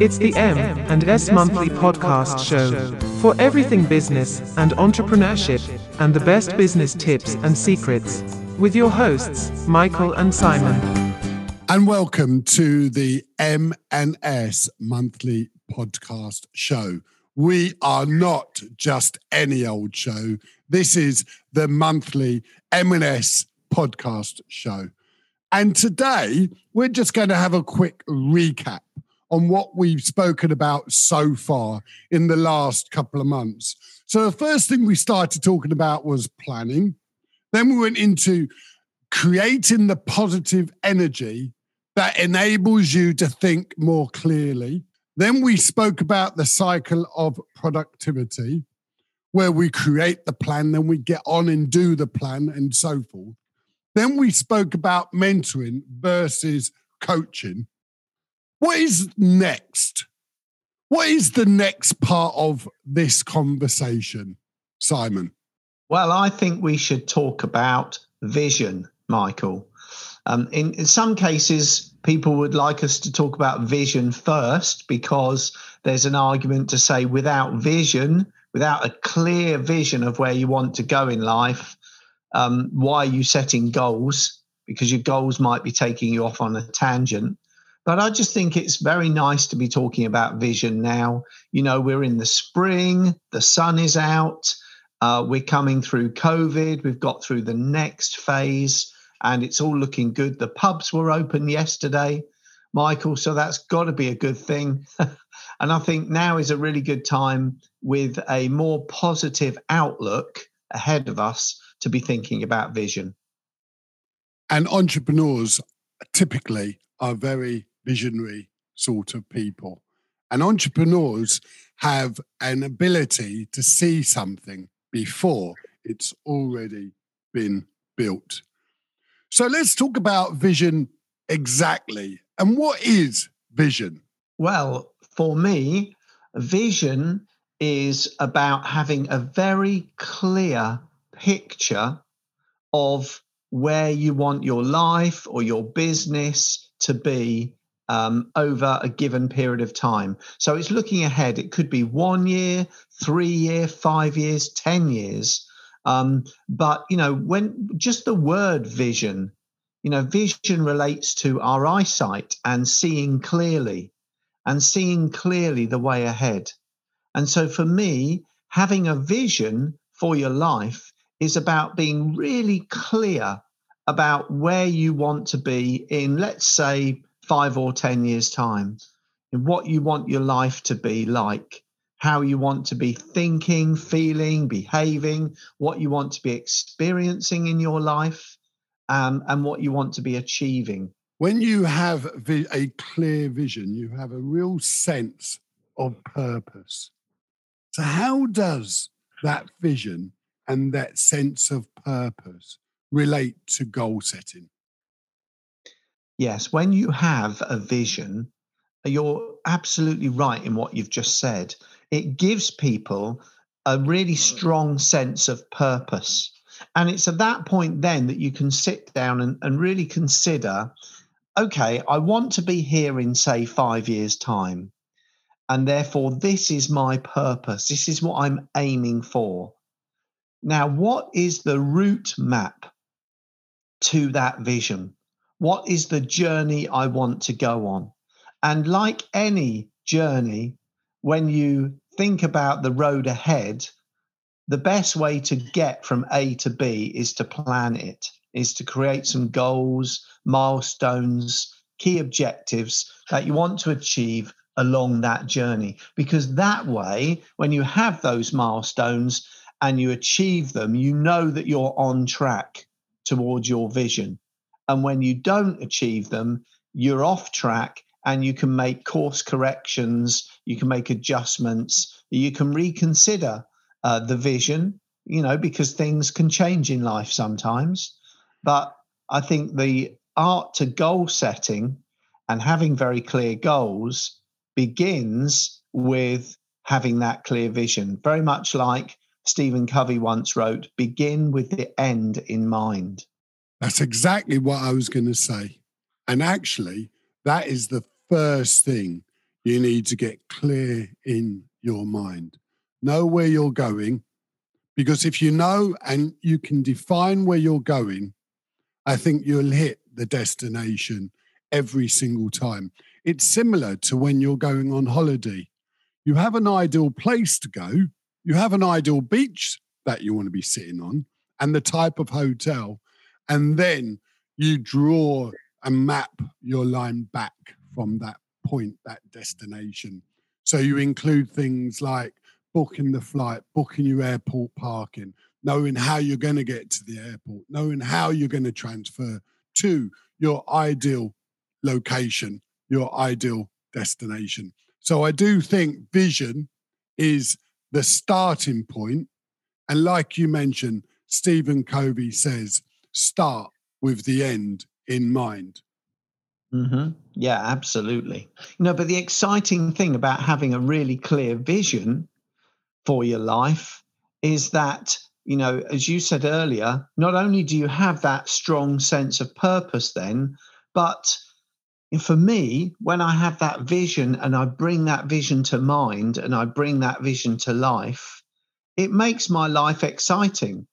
It's the M and S monthly podcast show for everything business and entrepreneurship and the best business tips and secrets with your hosts, Michael and Simon. And welcome to the M and S monthly podcast show. We are not just any old show. This is the monthly M&S podcast show. And today we're just going to have a quick recap on what we've spoken about so far in the last couple of months. So, the first thing we started talking about was planning. Then we went into creating the positive energy that enables you to think more clearly. Then we spoke about the cycle of productivity, where we create the plan, then we get on and do the plan, and so forth. Then we spoke about mentoring versus coaching. What is next? What is the next part of this conversation, Simon? Well, I think we should talk about vision, Michael. Um, in, in some cases, people would like us to talk about vision first because there's an argument to say without vision, without a clear vision of where you want to go in life, um, why are you setting goals? Because your goals might be taking you off on a tangent. But I just think it's very nice to be talking about vision now. You know, we're in the spring, the sun is out, uh, we're coming through COVID, we've got through the next phase, and it's all looking good. The pubs were open yesterday, Michael, so that's got to be a good thing. and I think now is a really good time with a more positive outlook ahead of us to be thinking about vision. And entrepreneurs typically are very visionary sort of people. And entrepreneurs have an ability to see something before it's already been built. So let's talk about vision exactly. And what is vision? Well, for me, vision is about having a very clear picture of where you want your life or your business to be um, over a given period of time. So it's looking ahead. It could be one year, three year, five years, ten years. Um, but you know, when just the word vision, you know, vision relates to our eyesight and seeing clearly, and seeing clearly the way ahead. And so for me, having a vision for your life is about being really clear about where you want to be in, let's say, five or 10 years' time, in what you want your life to be like, how you want to be thinking, feeling, behaving, what you want to be experiencing in your life, um, and what you want to be achieving. When you have a clear vision, you have a real sense of purpose. So, how does that vision and that sense of purpose relate to goal setting? Yes, when you have a vision, you're absolutely right in what you've just said. It gives people a really strong sense of purpose. And it's at that point then that you can sit down and, and really consider okay, I want to be here in, say, five years' time. And therefore, this is my purpose. This is what I'm aiming for. Now, what is the route map to that vision? What is the journey I want to go on? And like any journey, when you think about the road ahead, the best way to get from A to B is to plan it, is to create some goals, milestones, key objectives that you want to achieve along that journey. Because that way, when you have those milestones and you achieve them, you know that you're on track towards your vision. And when you don't achieve them, you're off track and you can make course corrections, you can make adjustments, you can reconsider uh, the vision, you know, because things can change in life sometimes. But I think the art to goal setting and having very clear goals begins with having that clear vision, very much like Stephen Covey once wrote begin with the end in mind. That's exactly what I was going to say. And actually, that is the first thing you need to get clear in your mind. Know where you're going. Because if you know and you can define where you're going, I think you'll hit the destination every single time. It's similar to when you're going on holiday. You have an ideal place to go, you have an ideal beach that you want to be sitting on, and the type of hotel. And then you draw and map your line back from that point, that destination. So you include things like booking the flight, booking your airport parking, knowing how you're going to get to the airport, knowing how you're going to transfer to your ideal location, your ideal destination. So I do think vision is the starting point. And like you mentioned, Stephen Covey says, start with the end in mind. Mm-hmm. Yeah, absolutely. Know, but the exciting thing about having a really clear vision for your life is that, you know, as you said earlier, not only do you have that strong sense of purpose then, but for me, when I have that vision and I bring that vision to mind and I bring that vision to life, it makes my life exciting.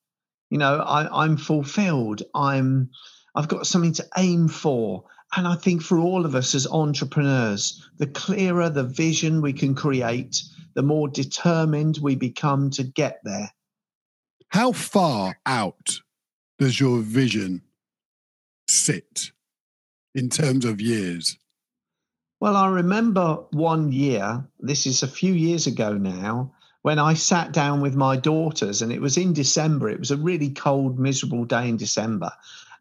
You know, I, I'm fulfilled. I'm I've got something to aim for. And I think for all of us as entrepreneurs, the clearer the vision we can create, the more determined we become to get there. How far out does your vision sit in terms of years? Well, I remember one year, this is a few years ago now, when I sat down with my daughters, and it was in December. It was a really cold, miserable day in December.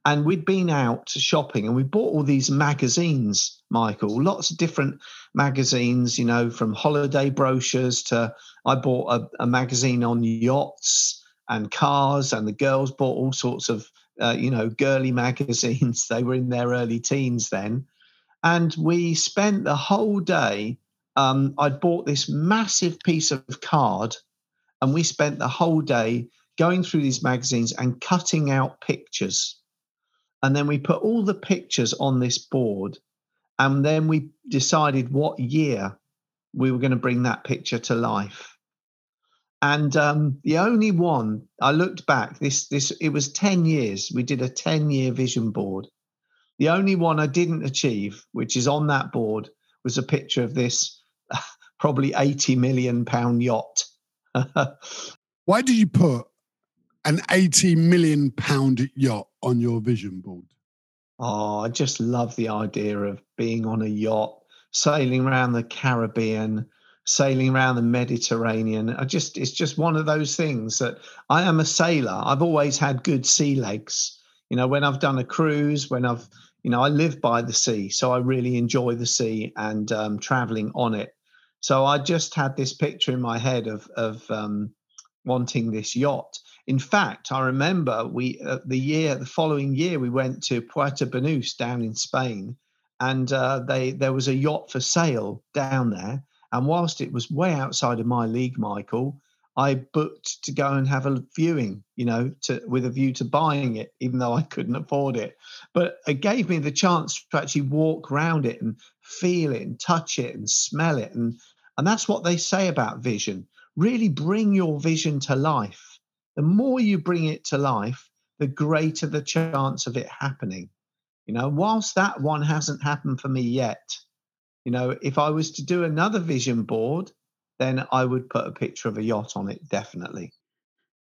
And we'd been out shopping and we bought all these magazines, Michael, lots of different magazines, you know, from holiday brochures to I bought a, a magazine on yachts and cars, and the girls bought all sorts of, uh, you know, girly magazines. they were in their early teens then. And we spent the whole day. Um, I'd bought this massive piece of card, and we spent the whole day going through these magazines and cutting out pictures and then we put all the pictures on this board. And then we decided what year we were going to bring that picture to life. And um, the only one I looked back, this this it was 10 years. We did a 10 year vision board. The only one I didn't achieve, which is on that board, was a picture of this probably 80 million pound yacht. Why did you put an 80 million pound yacht on your vision board? Oh, I just love the idea of being on a yacht, sailing around the Caribbean, sailing around the Mediterranean. I just it's just one of those things that I am a sailor. I've always had good sea legs. You know, when I've done a cruise, when I've you know, I live by the sea, so I really enjoy the sea and um, traveling on it. So I just had this picture in my head of of um, wanting this yacht. In fact, I remember we uh, the year the following year we went to Puerto Banús down in Spain, and uh, they there was a yacht for sale down there. And whilst it was way outside of my league, Michael, I booked to go and have a viewing, you know, to with a view to buying it, even though I couldn't afford it. But it gave me the chance to actually walk around it and feel it and touch it and smell it. And and that's what they say about vision. Really bring your vision to life the more you bring it to life, the greater the chance of it happening. You know, whilst that one hasn't happened for me yet, you know, if I was to do another vision board, then I would put a picture of a yacht on it, definitely.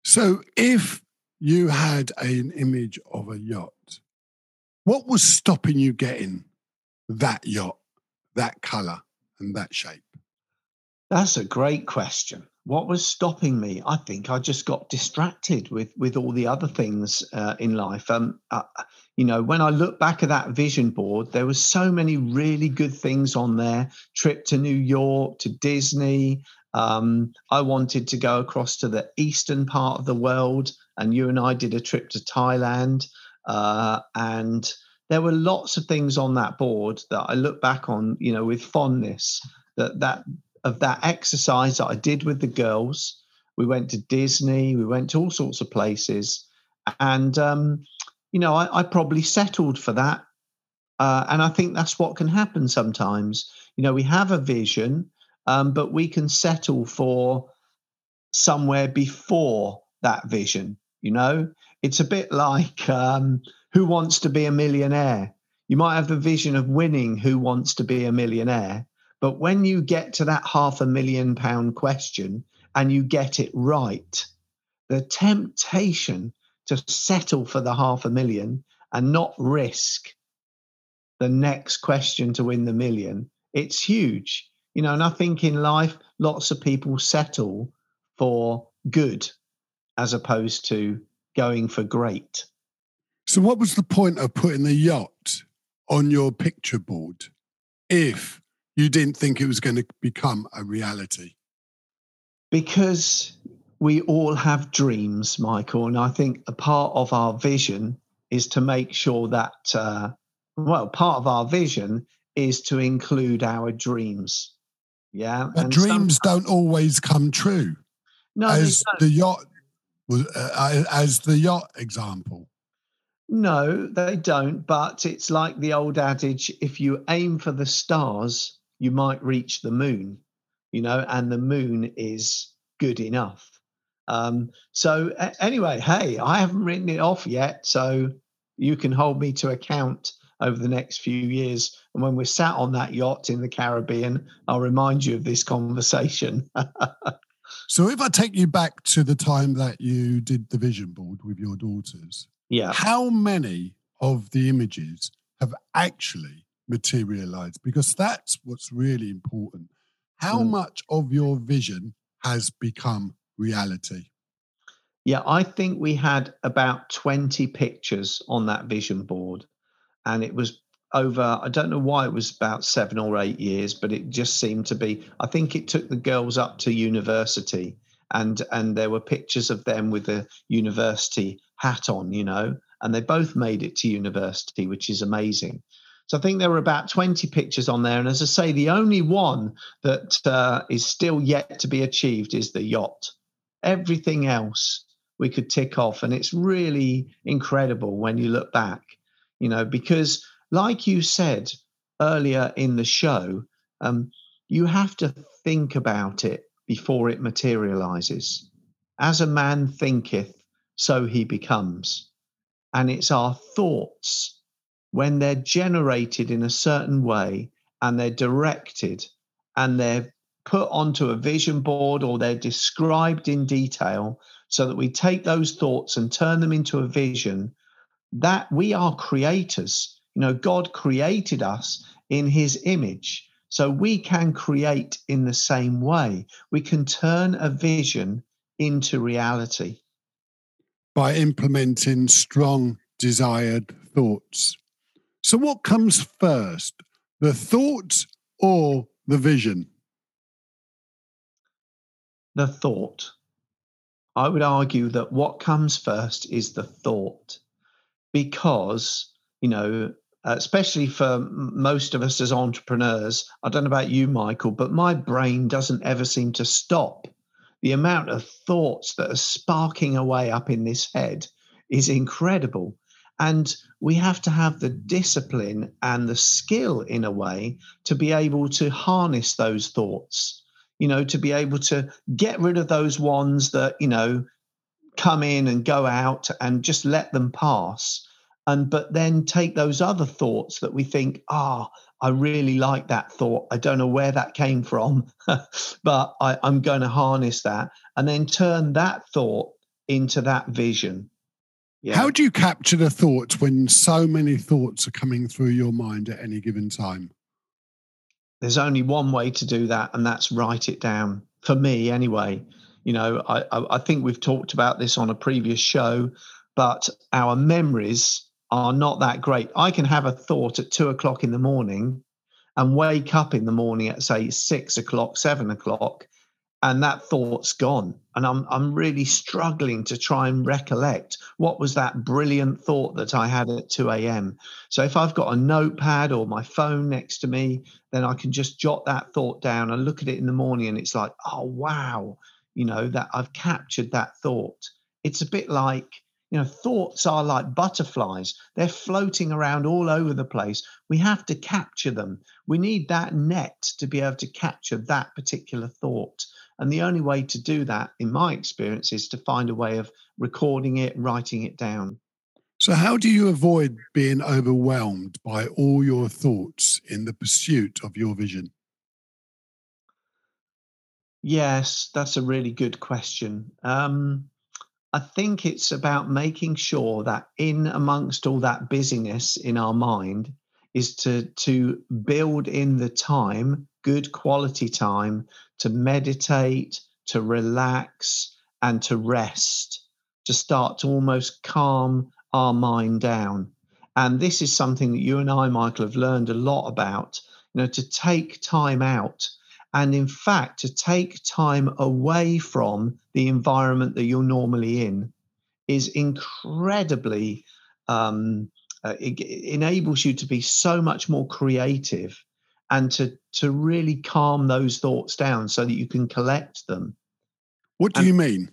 So if you had an image of a yacht, what was stopping you getting that yacht, that color, and that shape? That's a great question what was stopping me i think i just got distracted with with all the other things uh, in life um uh, you know when i look back at that vision board there were so many really good things on there trip to new york to disney um, i wanted to go across to the eastern part of the world and you and i did a trip to thailand uh, and there were lots of things on that board that i look back on you know with fondness that that of that exercise that I did with the girls. We went to Disney, we went to all sorts of places. And, um, you know, I, I probably settled for that Uh, and I think that's what can happen sometimes. You know, we have a vision, um, but we can settle for somewhere before that vision. You know, it's a bit like um, who wants to be a millionaire? You might have the vision of winning who wants to be a millionaire, but when you get to that half a million pound question and you get it right, the temptation to settle for the half a million and not risk the next question to win the million, it's huge. You know, and I think in life, lots of people settle for good as opposed to going for great. So, what was the point of putting the yacht on your picture board if you didn't think it was going to become a reality? Because we all have dreams, Michael, and I think a part of our vision is to make sure that, uh, well, part of our vision is to include our dreams. Yeah, but and dreams don't always come true. No, as the yacht was, uh, as the yacht example. No, they don't. But it's like the old adage: if you aim for the stars, you might reach the moon. You know, and the moon is good enough. Um, so anyway, hey, I haven't written it off yet, so you can hold me to account over the next few years. And when we're sat on that yacht in the Caribbean, I'll remind you of this conversation. so if I take you back to the time that you did the vision board with your daughters, yeah, how many of the images have actually materialized? Because that's what's really important. How mm. much of your vision has become reality? Yeah, I think we had about 20 pictures on that vision board. And it was over, I don't know why it was about seven or eight years, but it just seemed to be, I think it took the girls up to university and and there were pictures of them with a university hat on, you know, and they both made it to university, which is amazing. So I think there were about 20 pictures on there. And as I say, the only one that uh, is still yet to be achieved is the yacht. Everything else we could tick off. And it's really incredible when you look back, you know, because like you said earlier in the show, um, you have to think about it before it materializes. As a man thinketh, so he becomes. And it's our thoughts, when they're generated in a certain way and they're directed and they're put onto a vision board or they're described in detail so that we take those thoughts and turn them into a vision that we are creators. You know god created us in his image. So we can create in the same way. We can turn a vision into reality. By implementing strong desired thoughts. So what comes first the thoughts or the vision the thought. I would argue that what comes first is the thought, because, you know, especially for most of us as entrepreneurs, I don't know about you, Michael, but my brain doesn't ever seem to stop. The amount of thoughts that are sparking away up in this head is incredible. And we have to have the discipline and the skill in a way to be able to harness those thoughts you know, to be able to get rid of those ones that, you know, come in and go out and just let them pass. And but then take those other thoughts that we think, ah, oh, I really like that thought. I don't know where that came from, but I, I'm going to harness that and then turn that thought into that vision. Yeah. How do you capture the thoughts when so many thoughts are coming through your mind at any given time? There's only one way to do that, and that's write it down. For me, anyway. You know, I, I, I think we've talked about this on a previous show, but our memories are not that great. I can have a thought at two o'clock in the morning and wake up in the morning at say six o'clock, seven o'clock, and that thought's gone and i'm i'm really struggling to try and recollect what was that brilliant thought that i had at 2 a.m so if i've got a notepad or my phone next to me then i can just jot that thought down and look at it in the morning and it's like oh wow you know that i've captured that thought it's a bit like You know, thoughts are like butterflies, they're floating around all over the place. We have to capture them. We need that net to be able to capture that particular thought. And the only way to do that, in my experience, is to find a way of recording it, writing it down. So, how do you avoid being overwhelmed by all your thoughts in the pursuit of your vision? Yes, that's a really good question. Um, I think it's about making sure that in amongst all that busyness in our mind is to to build in the time, good quality time to meditate, to relax and to rest, to start to almost calm our mind down. And this is something that you and I, Michael, have learned a lot about, you know, to take time out and in fact to take time away from the environment that you're normally in is incredibly um, uh, it, it enables you to be so much more creative and to to really calm those thoughts down so that you can collect them. What do and, you mean?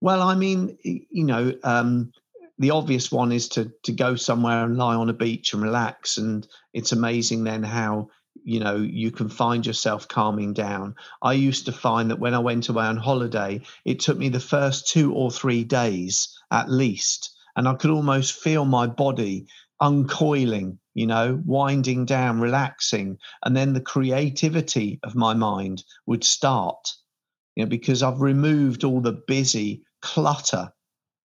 Well i mean you know um, the obvious one is to to go somewhere and lie on a beach and relax and it's amazing then how you know you can find yourself calming down. I used to find that when i went away on holiday it took me the first two or three days at least and i could almost feel my body uncoiling you know winding down relaxing and then the creativity of my mind would start you know because i've removed all the busy clutter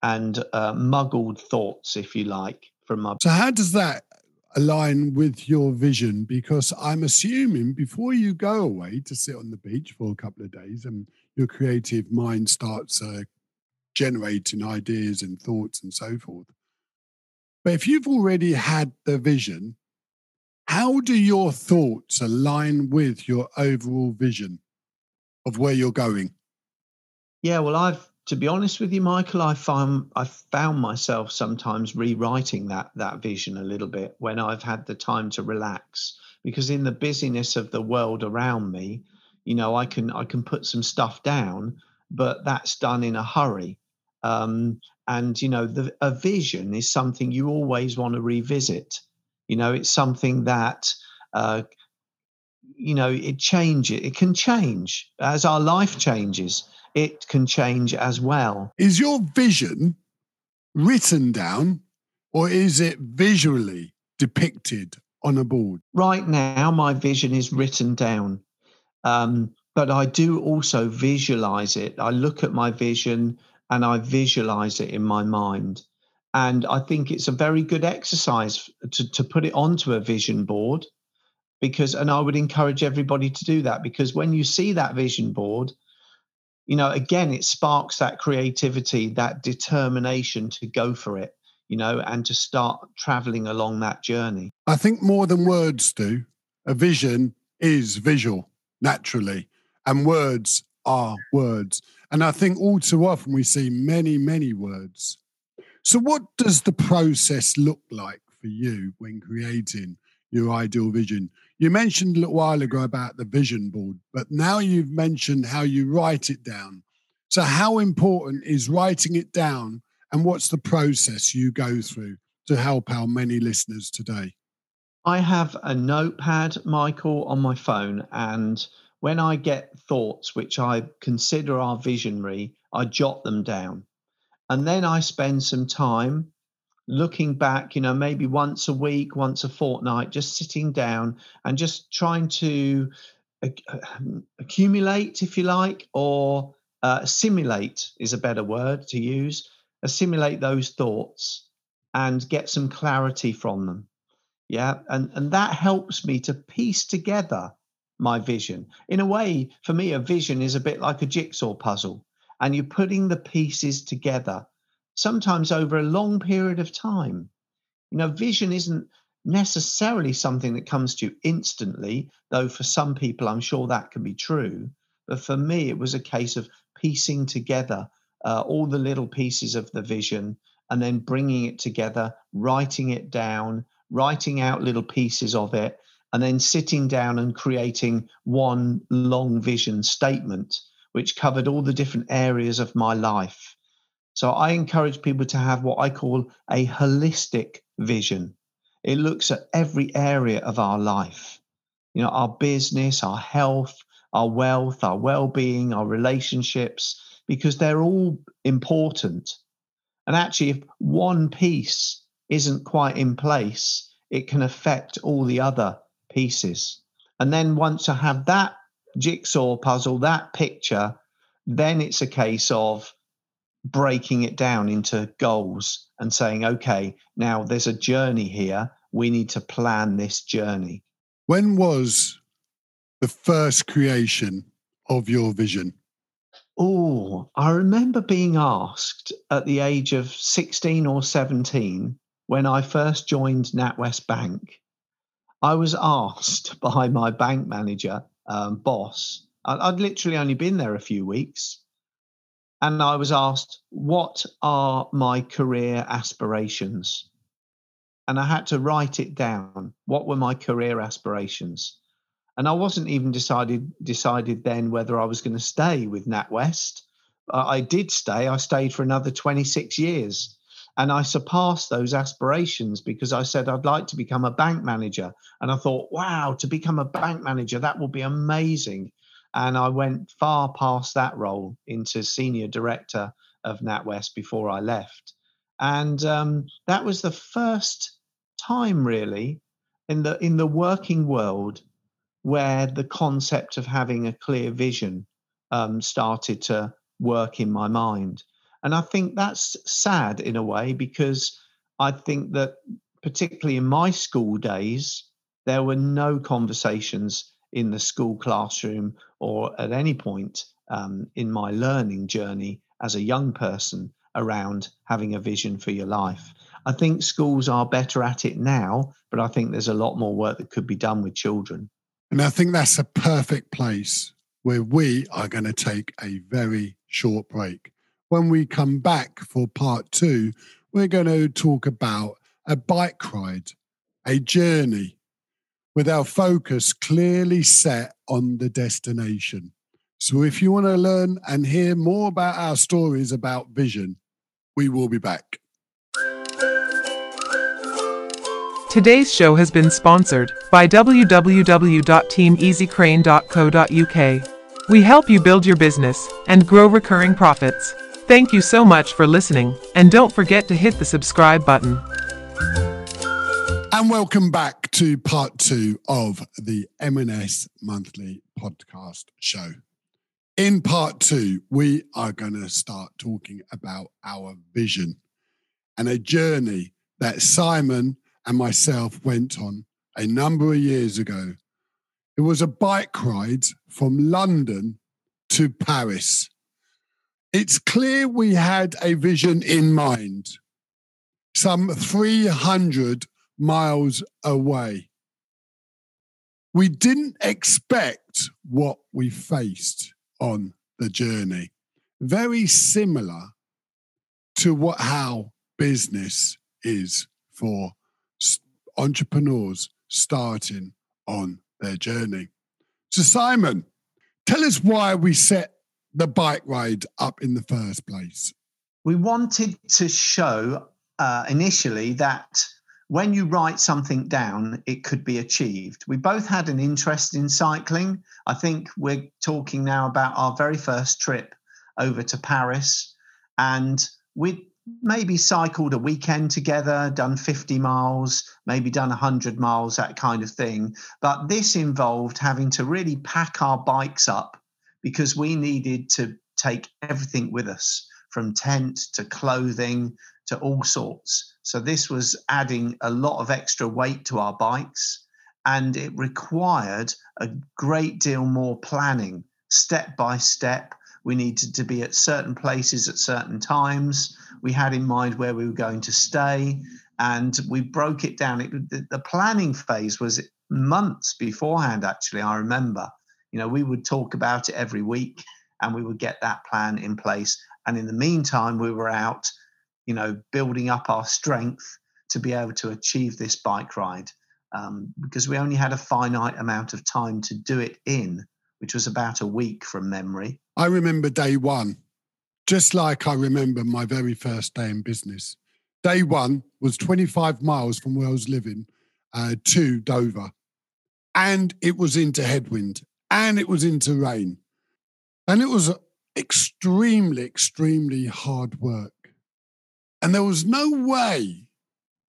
and uh, muggled thoughts if you like from my so how does that align with your vision? Because I'm assuming before you go away to sit on the beach for a couple of days and your creative mind starts uh, generating ideas and thoughts and so forth. But if you've already had the vision, how do your thoughts align with your overall vision of where you're going? Yeah, well, I've to be honest with you, Michael, I found I found myself sometimes rewriting that that vision a little bit when I've had the time to relax. Because in the busyness of the world around me, you know, I can I can put some stuff down, but that's done in a hurry. Um, and you know, the, a vision is something you always want to revisit. You know, it's something that uh, you know it changes. It can change as our life changes it can change as well. Is your vision written down or is it visually depicted on a board? Right now, my vision is written down. Um, but I do also visualize it. I look at my vision and I visualize it in my mind. And I think it's a very good exercise to, to put it onto a vision board because, and I would encourage everybody to do that because when you see that vision board, you know, again, it sparks that creativity, that determination to go for it, you know, and to start traveling along that journey. I think more than words do. A vision is visual, naturally, and words are words. And I think all too often we see many, many words. So, what does the process look like for you when creating your ideal vision? You mentioned a little while ago about the vision board, but now you've mentioned how you write it down. So, how important is writing it down, and what's the process you go through to help our many listeners today? I have a notepad, Michael, on my phone, and when I get thoughts which I consider are visionary, I jot them down. And then I spend some time looking back, you know, maybe once a week, once a fortnight, just sitting down and just trying to um, accumulate, if you like, or uh, assimilate is a better word to use, assimilate those thoughts and get some clarity from them. Yeah. And, and that helps me to piece together my vision. In a way, for me, a vision is a bit like a jigsaw puzzle, and you're putting the pieces together sometimes over a long period of time. You know, vision isn't necessarily something that comes to you instantly, though for some people, I'm sure that can be true. But for me, it was a case of piecing together uh, all the little pieces of the vision and then bringing it together, writing it down, writing out little pieces of it, and then sitting down and creating one long vision statement, which covered all the different areas of my life So I encourage people to have what I call a holistic vision. It looks at every area of our life, you know, our business, our health, our wealth, our well being, our relationships, because they're all important. And actually, if one piece isn't quite in place, it can affect all the other pieces. And then once I have that jigsaw puzzle, that picture, then it's a case of breaking it down into goals and saying, okay, now there's a journey here. We need to plan this journey. When was the first creation of your vision? Oh, I remember being asked at the age of 16 or 17 when I first joined NatWest Bank. I was asked by my bank manager, um, boss, I'd literally only been there a few weeks. And I was asked, What are my career aspirations? And I had to write it down. What were my career aspirations? And I wasn't even decided decided then whether I was going to stay with NatWest. I did stay. I stayed for another 26 years. And I surpassed those aspirations because I said I'd like to become a bank manager. And I thought, wow, to become a bank manager, that will be amazing. And I went far past that role into senior director of NatWest before I left. And um, that was the first time, really, in the in the working world where the concept of having a clear vision um, started to work in my mind. And I think that's sad in a way because I think that, particularly in my school days, there were no conversations in the school classroom or at any point um, in my learning journey as a young person around having a vision for your life. I think schools are better at it now, but I think there's a lot more work that could be done with children. And I think that's a perfect place where we are going to take a very short break. When we come back for part two, we're going to talk about a bike ride, a journey with our focus clearly set on the destination. So if you want to learn and hear more about our stories about vision, we will be back. Today's show has been sponsored by www.teameasycrane.co.uk. We help you build your business and grow recurring profits. Thank you so much for listening, and don't forget to hit the subscribe button. And welcome back to part two of the M&S Monthly Podcast Show. In part two, we are going to start talking about our vision and a journey that Simon and myself went on a number of years ago. It was a bike ride from London to Paris. It's clear we had a vision in mind, some 300 miles away. We didn't expect what we faced on the journey. Very similar to what how business is for entrepreneurs starting on their journey. So, Simon, tell us why we set the bike ride up in the first place. We wanted to show uh, initially that when you write something down, it could be achieved. We both had an interest in cycling. I think we're talking now about our very first trip over to Paris. And we maybe cycled a weekend together, done 50 miles, maybe done 100 miles, that kind of thing. But this involved having to really pack our bikes up because we needed to take everything with us from tent to clothing to all sorts. So this was adding a lot of extra weight to our bikes and it required a great deal more planning, step by step. We needed to be at certain places at certain times we had in mind where we were going to stay, and we broke it down. It, the, the planning phase was months beforehand, actually, I remember. You know, we would talk about it every week and we would get that plan in place. And in the meantime, we were out, you know, building up our strength to be able to achieve this bike ride um, because we only had a finite amount of time to do it in, which was about a week from memory. I remember day one just like I remember my very first day in business. Day one was 25 miles from where I was living uh, to Dover, and it was into headwind and it was into rain. And it was extremely, extremely hard work. And there was no way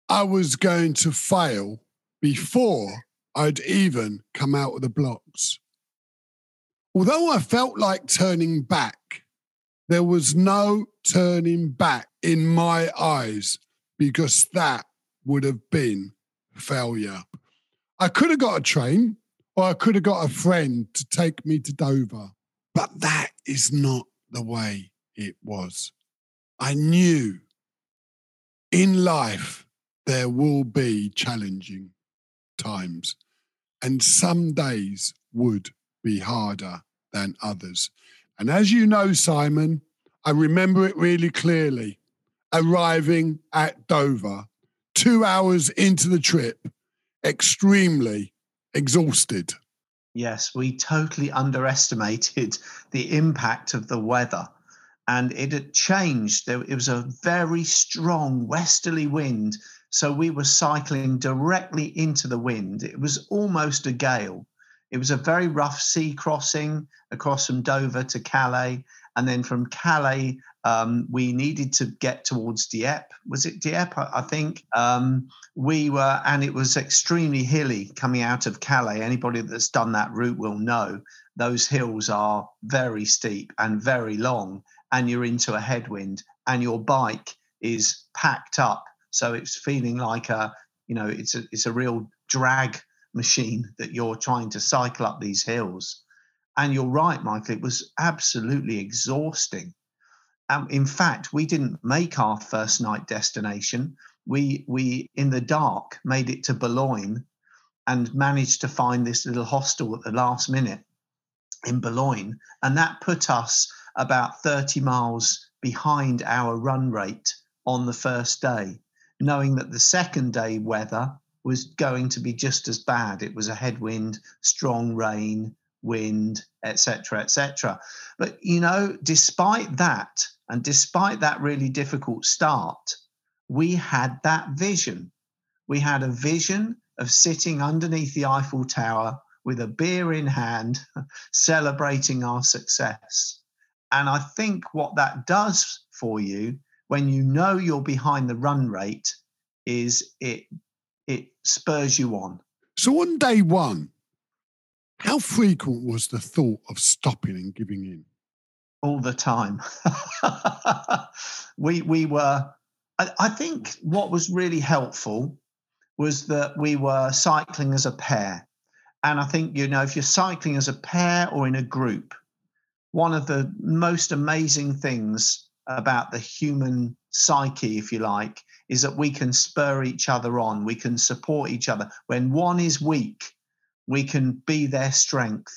I was going to fail before I'd even come out of the blocks. Although I felt like turning back, there was no turning back in my eyes because that would have been failure. I could have got a train or I could have got a friend to take me to Dover, but that is not the way it was. I knew in life there will be challenging times, and some days would be harder than others. And as you know, Simon, I remember it really clearly arriving at Dover, two hours into the trip, extremely exhausted. Yes, we totally underestimated the impact of the weather. And it had changed. There, it was a very strong westerly wind. So we were cycling directly into the wind. It was almost a gale. It was a very rough sea crossing across from Dover to Calais. And then from Calais, um, we needed to get towards Dieppe. Was it Dieppe? I, I think um, we were, and it was extremely hilly coming out of Calais. Anybody that's done that route will know those hills are very steep and very long, and you're into a headwind, and your bike is packed up, so it's feeling like a, you know, it's a it's a real drag machine that you're trying to cycle up these hills. And you're right, Michael, it was absolutely exhausting. Um, in fact, we didn't make our first night destination. We, we, in the dark, made it to Boulogne and managed to find this little hostel at the last minute in Boulogne. And that put us about 30 miles behind our run rate on the first day, knowing that the second day weather was going to be just as bad. It was a headwind, strong rain, wind, etc., etc. But you know, despite that, and despite that really difficult start, we had that vision. We had a vision of sitting underneath the Eiffel Tower with a beer in hand, celebrating our success. And I think what that does for you when you know you're behind the run rate is it it spurs you on. So on day one, how frequent was the thought of stopping and giving in? All the time. we we were. I, I think what was really helpful was that we were cycling as a pair, and I think you know if you're cycling as a pair or in a group, one of the most amazing things about the human psyche, if you like, is that we can spur each other on, we can support each other. When one is weak, we can be their strength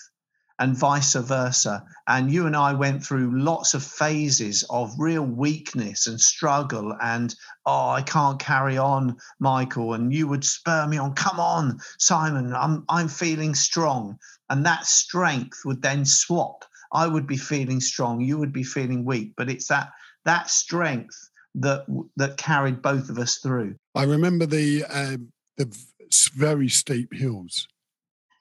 and vice versa. And you and I went through lots of phases of real weakness and struggle. And, oh, I can't carry on, Michael. And you would spur me on, come on, Simon, I'm, I'm feeling strong. And that strength would then swap. I would be feeling strong, you would be feeling weak. But it's that that strength that that carried both of us through. I remember the uh, the very steep hills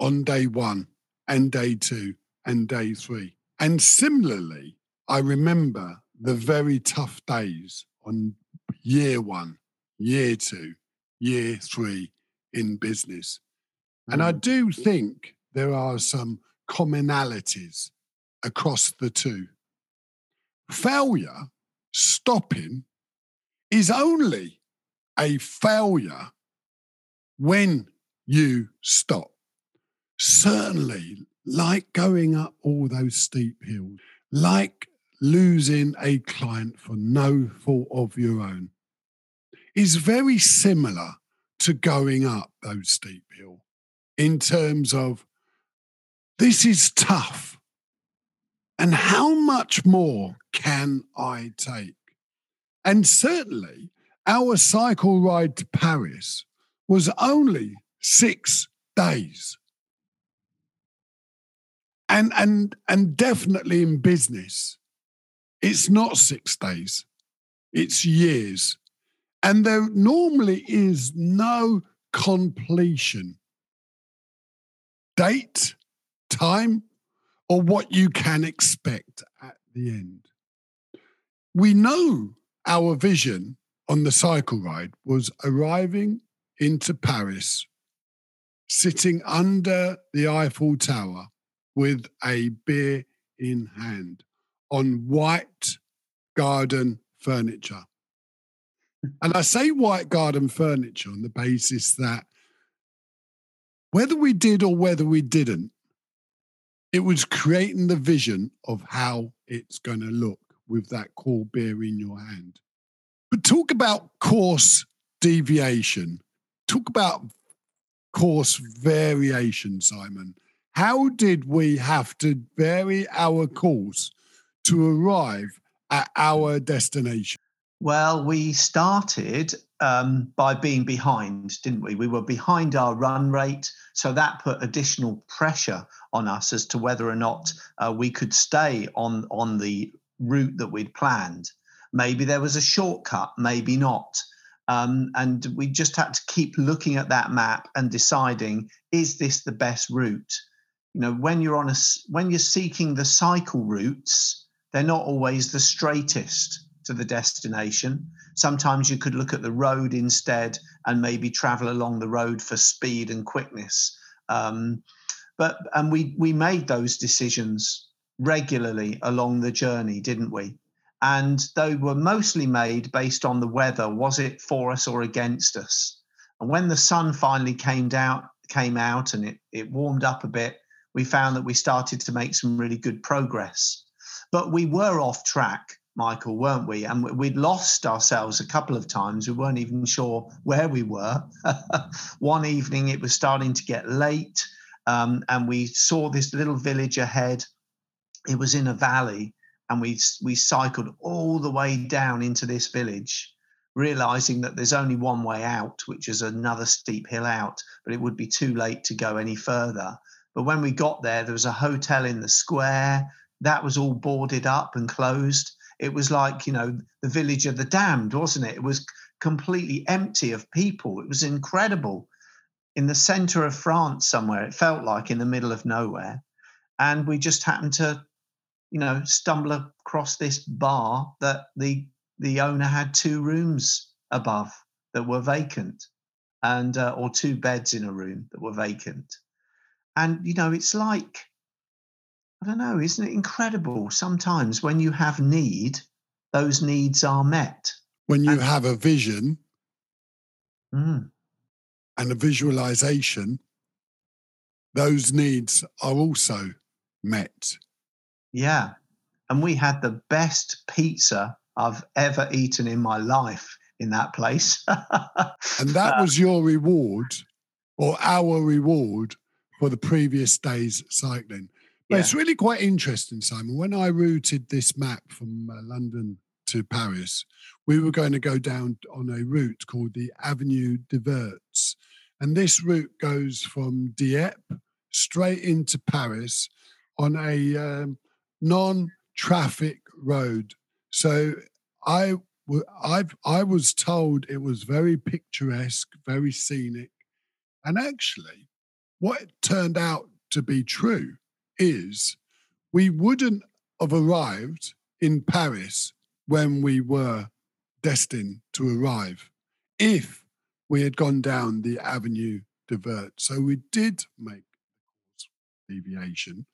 on day one and day two and day three, and similarly, I remember the very tough days on year one, year two, year three in business, mm. and I mm. do think there are some commonalities across the two. Failure, stopping, is only a failure when you stop. Certainly, like going up all those steep hills, like losing a client for no fault of your own, is very similar to going up those steep hills in terms of this is tough. And how much more can I take? And certainly, our cycle ride to Paris was only six days. And, and, and definitely in business, It's not six days, it's years. And there normally is no completion date, time, or what you can expect at the end. We know our vision on the cycle ride was arriving into Paris, sitting under the Eiffel Tower with a beer in hand on white garden furniture. And I say white garden furniture on the basis that whether we did or whether we didn't, it was creating the vision of how it's going to look with that cool beer in your hand. But talk about course deviation. Talk about course variation, Simon. How did we have to vary our course to arrive at our destination? Well, we started um, by being behind, didn't we? We were behind our run rate. So that put additional pressure on us as to whether or not uh, we could stay on, on the route that we'd planned. Maybe there was a shortcut, maybe not. Um, and we just had to keep looking at that map and deciding is this the best route you know when you're on a when you're seeking the cycle routes they're not always the straightest to the destination. Sometimes you could look at the road instead and maybe travel along the road for speed and quickness. Um, but and we we made those decisions regularly along the journey, didn't we? And they were mostly made based on the weather. Was it for us or against us? And when the sun finally came out, came out and it, it warmed up a bit, we found that we started to make some really good progress. But we were off track Michael, weren't we? And we'd lost ourselves a couple of times. We weren't even sure where we were. One evening, it was starting to get late, um, and we saw this little village ahead. It was in a valley, and we we cycled all the way down into this village, realizing that there's only one way out, which is another steep hill out. But it would be too late to go any further. But when we got there, there was a hotel in the square. That was all boarded up and closed. It was like you know the village of the damned wasn't it? It was completely empty of people. It was incredible. In the center of france somewhere it felt like in the middle of nowhere and we just happened to you know stumble across this bar that the the owner had two rooms above that were vacant and uh, or two beds in a room that were vacant and you know it's like I don't know, isn't it incredible? Sometimes when you have need, those needs are met. When you and, have a vision mm. and a visualization, those needs are also met. Yeah. And we had the best pizza I've ever eaten in my life in that place. and that was your reward or our reward for the previous day's cycling. But it's really quite interesting, Simon. When I routed this map from uh, London to Paris, we were going to go down on a route called the Avenue de Verts. And this route goes from Dieppe straight into Paris on a um, non traffic road. So I, I, I was told it was very picturesque, very scenic. And actually, what turned out to be true is we wouldn't have arrived in Paris when we were destined to arrive if we had gone down the Avenue des Vert. So we did make deviation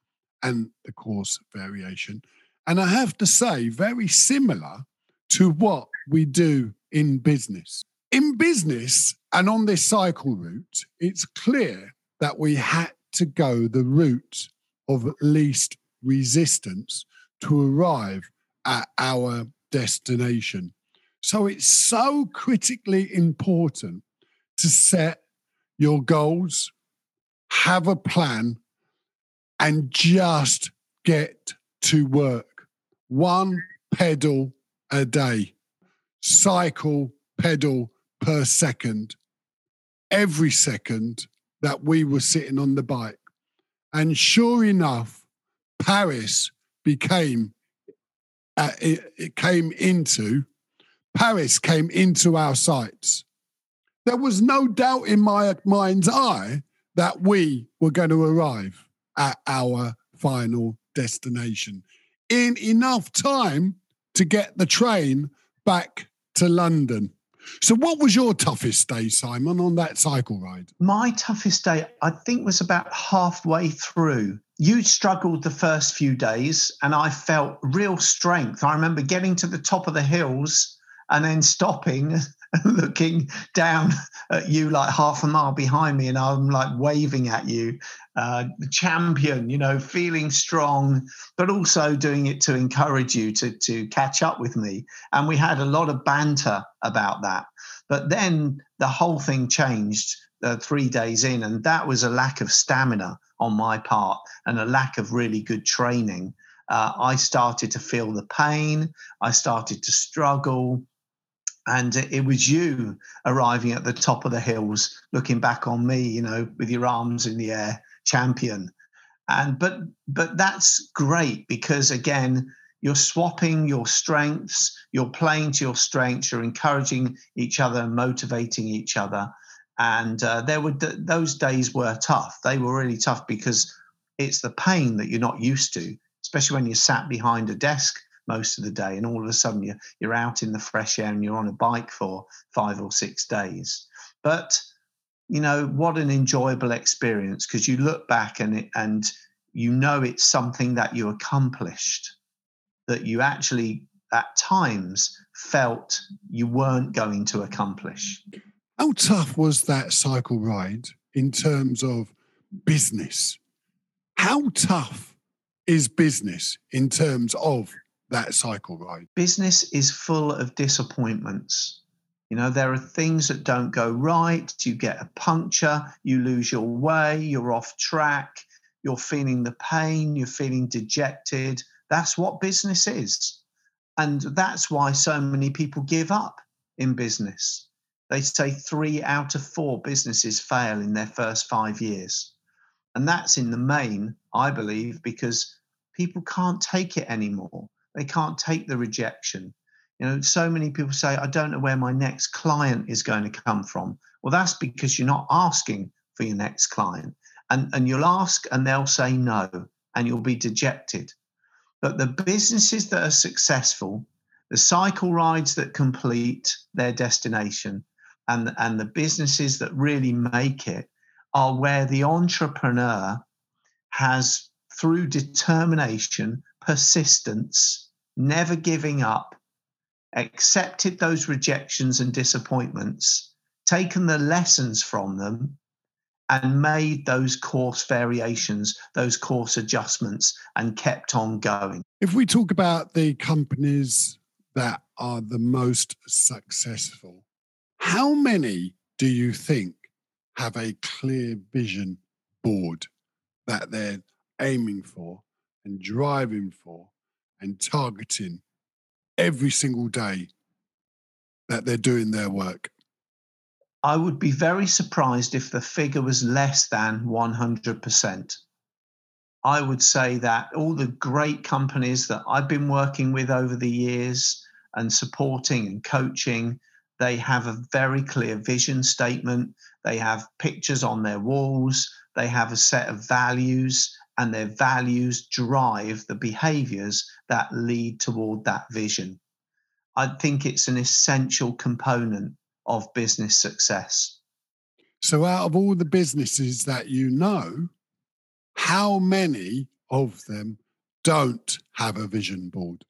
and the course variation. And I have to say, very similar to what we do in business. In business and on this cycle route, it's clear that we had to go the route of least resistance to arrive at our destination. So it's so critically important to set your goals, have a plan, and just get to work. One pedal a day, cycle pedal per second. Every second that we were sitting on the bike, and sure enough, Paris became uh, it, it came into, Paris came into our sights, there was no doubt in my mind's eye that we were going to arrive at our final destination in enough time to get the train back to London. So, what was your toughest day, Simon, on that cycle ride? My toughest day, I think, was about halfway through. You struggled the first few days, and I felt real strength. I remember getting to the top of the hills and then stopping looking down at you like half a mile behind me and I'm like waving at you, uh, champion, you know, feeling strong, but also doing it to encourage you to, to catch up with me. And we had a lot of banter about that. But then the whole thing changed uh, three days in, and that was a lack of stamina on my part and a lack of really good training. Uh, I started to feel the pain. I started to struggle and it was you arriving at the top of the hills looking back on me you know with your arms in the air champion. And but but that's great because again you're swapping your strengths you're playing to your strengths you're encouraging each other motivating each other. And uh, there were those days were tough. They were really tough because it's the pain that you're not used to especially when you're sat behind a desk most of the day, and all of a sudden you're, you're out in the fresh air and you're on a bike for five or six days. But you know what an enjoyable experience because you look back and it, and you know it's something that you accomplished that you actually at times felt you weren't going to accomplish. How tough was that cycle ride in terms of business? How tough is business in terms of that cycle right? Business is full of disappointments. You know, there are things that don't go right. You get a puncture, you lose your way, you're off track, you're feeling the pain, you're feeling dejected. That's what business is. And that's why so many people give up in business. They say three out of four businesses fail in their first five years. And that's in the main, I believe, because people can't take it anymore. They can't take the rejection. You know, so many people say, I don't know where my next client is going to come from. Well, that's because you're not asking for your next client. And, and you'll ask and they'll say no, and you'll be dejected. But the businesses that are successful, the cycle rides that complete their destination, and, and the businesses that really make it are where the entrepreneur has, through determination, persistence, never giving up, accepted those rejections and disappointments, taken the lessons from them, and made those course variations, those course adjustments, and kept on going. If we talk about the companies that are the most successful, how many do you think have a clear vision board that they're aiming for and driving for and targeting every single day that they're doing their work? I would be very surprised if the figure was less than 100%. I would say that all the great companies that I've been working with over the years and supporting and coaching, they have a very clear vision statement. They have pictures on their walls. They have a set of values and their values drive the behaviors that lead toward that vision. I think it's an essential component of business success. So, out of all the businesses that you know, how many of them don't have a vision board?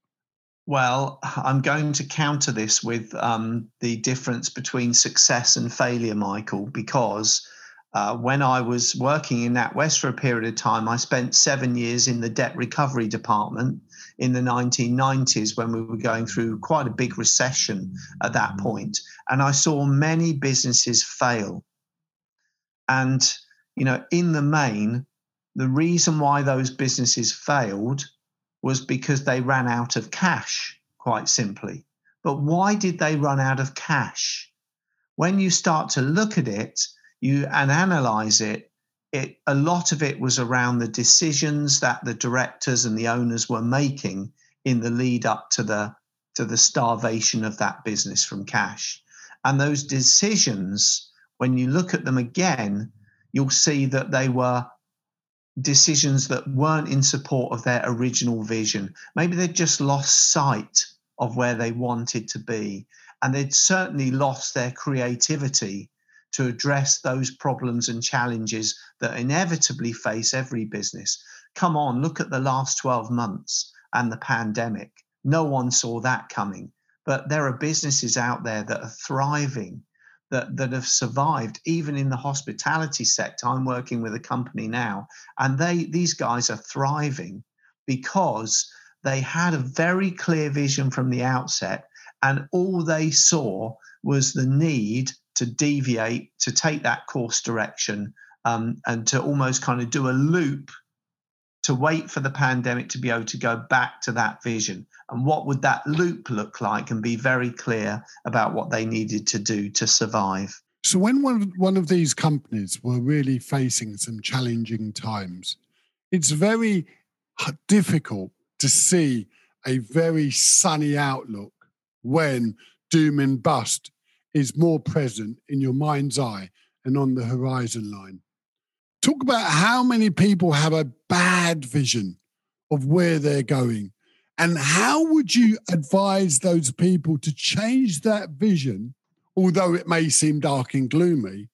Well, I'm going to counter this with um, the difference between success and failure, Michael, because uh, when I was working in NatWest for a period of time, I spent seven years in the debt recovery department in the 1990s when we were going through quite a big recession at that mm. point. And I saw many businesses fail. And, you know, in the main, the reason why those businesses failed was because they ran out of cash, quite simply. But why did they run out of cash? When you start to look at it, you and analyze it, it a lot of it was around the decisions that the directors and the owners were making in the lead up to the to the starvation of that business from cash. And those decisions, when you look at them again, you'll see that they were decisions that weren't in support of their original vision. Maybe they'd just lost sight of where they wanted to be. And they'd certainly lost their creativity to address those problems and challenges that inevitably face every business. Come on, look at the last 12 months and the pandemic. No one saw that coming. But there are businesses out there that are thriving, that, that have survived, even in the hospitality sector. I'm working with a company now, and they these guys are thriving because they had a very clear vision from the outset, and all they saw was the need to deviate, to take that course direction, um, and to almost kind of do a loop to wait for the pandemic to be able to go back to that vision. And what would that loop look like and be very clear about what they needed to do to survive. So, when one, one of these companies were really facing some challenging times, it's very difficult to see a very sunny outlook when doom and bust is more present in your mind's eye and on the horizon line. Talk about how many people have a bad vision of where they're going. And how would you advise those people to change that vision, although it may seem dark and gloomy,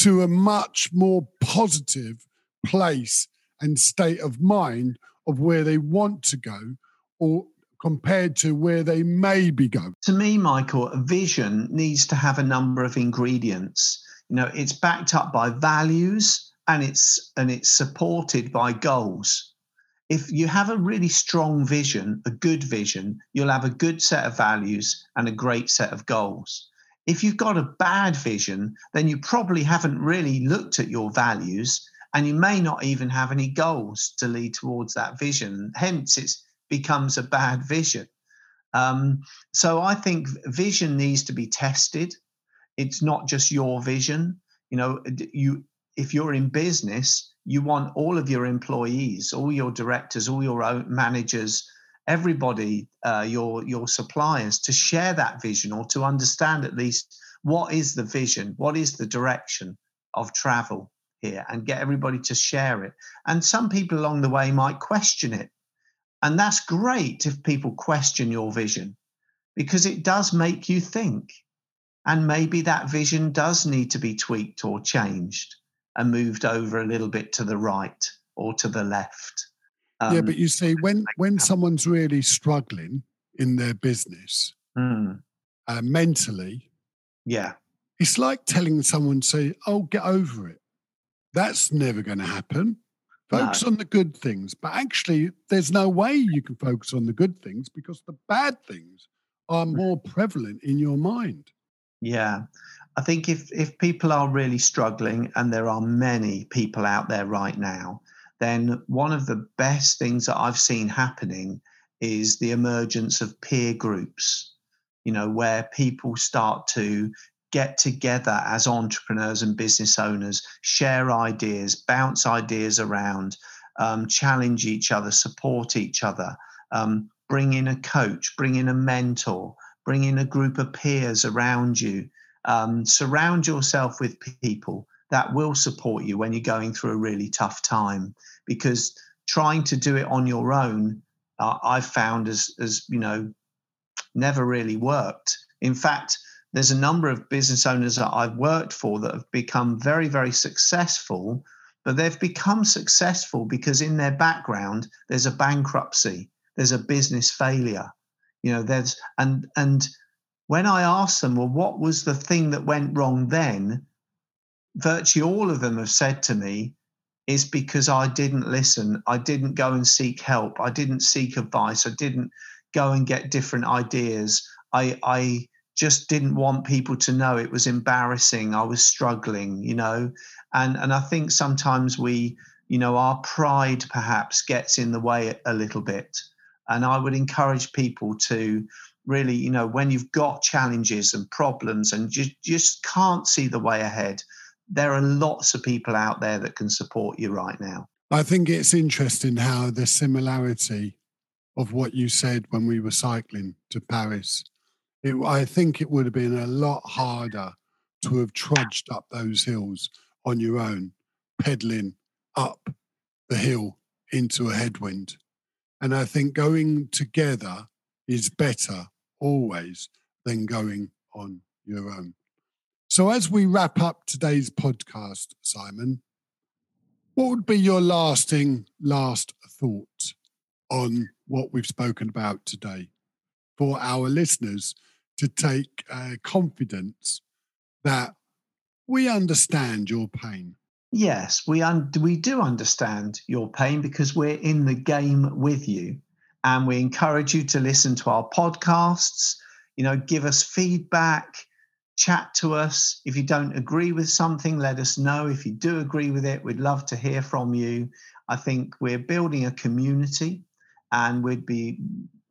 to a much more positive place and state of mind of where they want to go or compared to where they may be going? To me, Michael, a vision needs to have a number of ingredients. You know, it's backed up by values and it's and it's supported by goals. If you have a really strong vision, a good vision, you'll have a good set of values and a great set of goals. If you've got a bad vision, then you probably haven't really looked at your values and you may not even have any goals to lead towards that vision. Hence, it's becomes a bad vision. Um, so I think vision needs to be tested. It's not just your vision. You know, you if you're in business, you want all of your employees, all your directors, all your managers, everybody, uh, your your suppliers, to share that vision or to understand at least what is the vision, what is the direction of travel here, and get everybody to share it. And some people along the way might question it and that's great if people question your vision because it does make you think. And maybe that vision does need to be tweaked or changed and moved over a little bit to the right or to the left. Um, yeah, but you see, when when someone's really struggling in their business mm. uh, mentally, yeah, it's like telling someone, "Say, oh, get over it." That's never going to happen. Focus no. on the good things. But actually, there's no way you can focus on the good things because the bad things are mm. more prevalent in your mind. Yeah. I think if, if people are really struggling, and there are many people out there right now, then one of the best things that I've seen happening is the emergence of peer groups, you know, where people start to get together as entrepreneurs and business owners, share ideas, bounce ideas around, um, challenge each other, support each other, um, bring in a coach, bring in a mentor, bring in a group of peers around you. Um, surround yourself with people that will support you when you're going through a really tough time because trying to do it on your own uh, i've found as as you know never really worked in fact there's a number of business owners that I've worked for that have become very, very successful, but they've become successful because in their background there's a bankruptcy, there's a business failure, you know, there's and and when I asked them, well, what was the thing that went wrong then? Virtually all of them have said to me, is because I didn't listen. I didn't go and seek help. I didn't seek advice. I didn't go and get different ideas. I I just didn't want people to know. It was embarrassing. I was struggling you know? And and i think sometimes we you know our pride perhaps gets in the way a little bit. And i would encourage people to really you know when you've got challenges and problems and you just can't see the way ahead there are lots of people out there that can support you right now. I think it's interesting how the similarity of what you said when we were cycling to Paris. It, I think it would have been a lot harder to have trudged up those hills on your own, pedaling up the hill into a headwind. And I think going together is better always than going on your own. So, as we wrap up today's podcast, Simon, what would be your lasting last thought on what we've spoken about today for our listeners to take uh, confidence that we understand your pain? Yes, we un- we do understand your pain because we're in the game with you, and we encourage you to listen to our podcasts. You know, give us feedback, chat to us. If you don't agree with something, let us know. If you do agree with it, we'd love to hear from you. I think we're building a community, and we'd be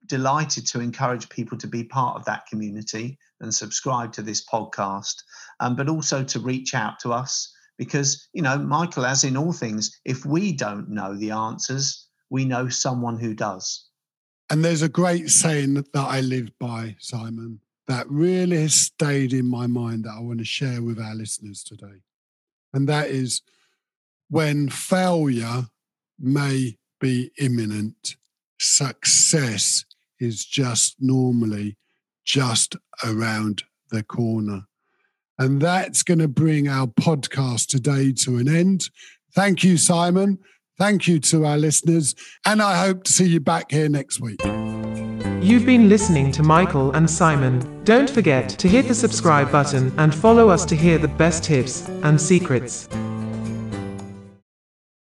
delighted to encourage people to be part of that community and subscribe to this podcast, um, but also to reach out to us because you know michael as in all things if we don't know the answers we know someone who does. And there's a great saying that i live by simon that really has stayed in my mind that i want to share with our listeners today. And that is when failure may be imminent success is just normally just around the corner and that's going to bring our podcast today to an end. Thank you, Simon. Thank you to our listeners. And I hope to see you back here next week. You've been listening to Michael and Simon. Don't forget to hit the subscribe button and follow us to hear the best tips and secrets.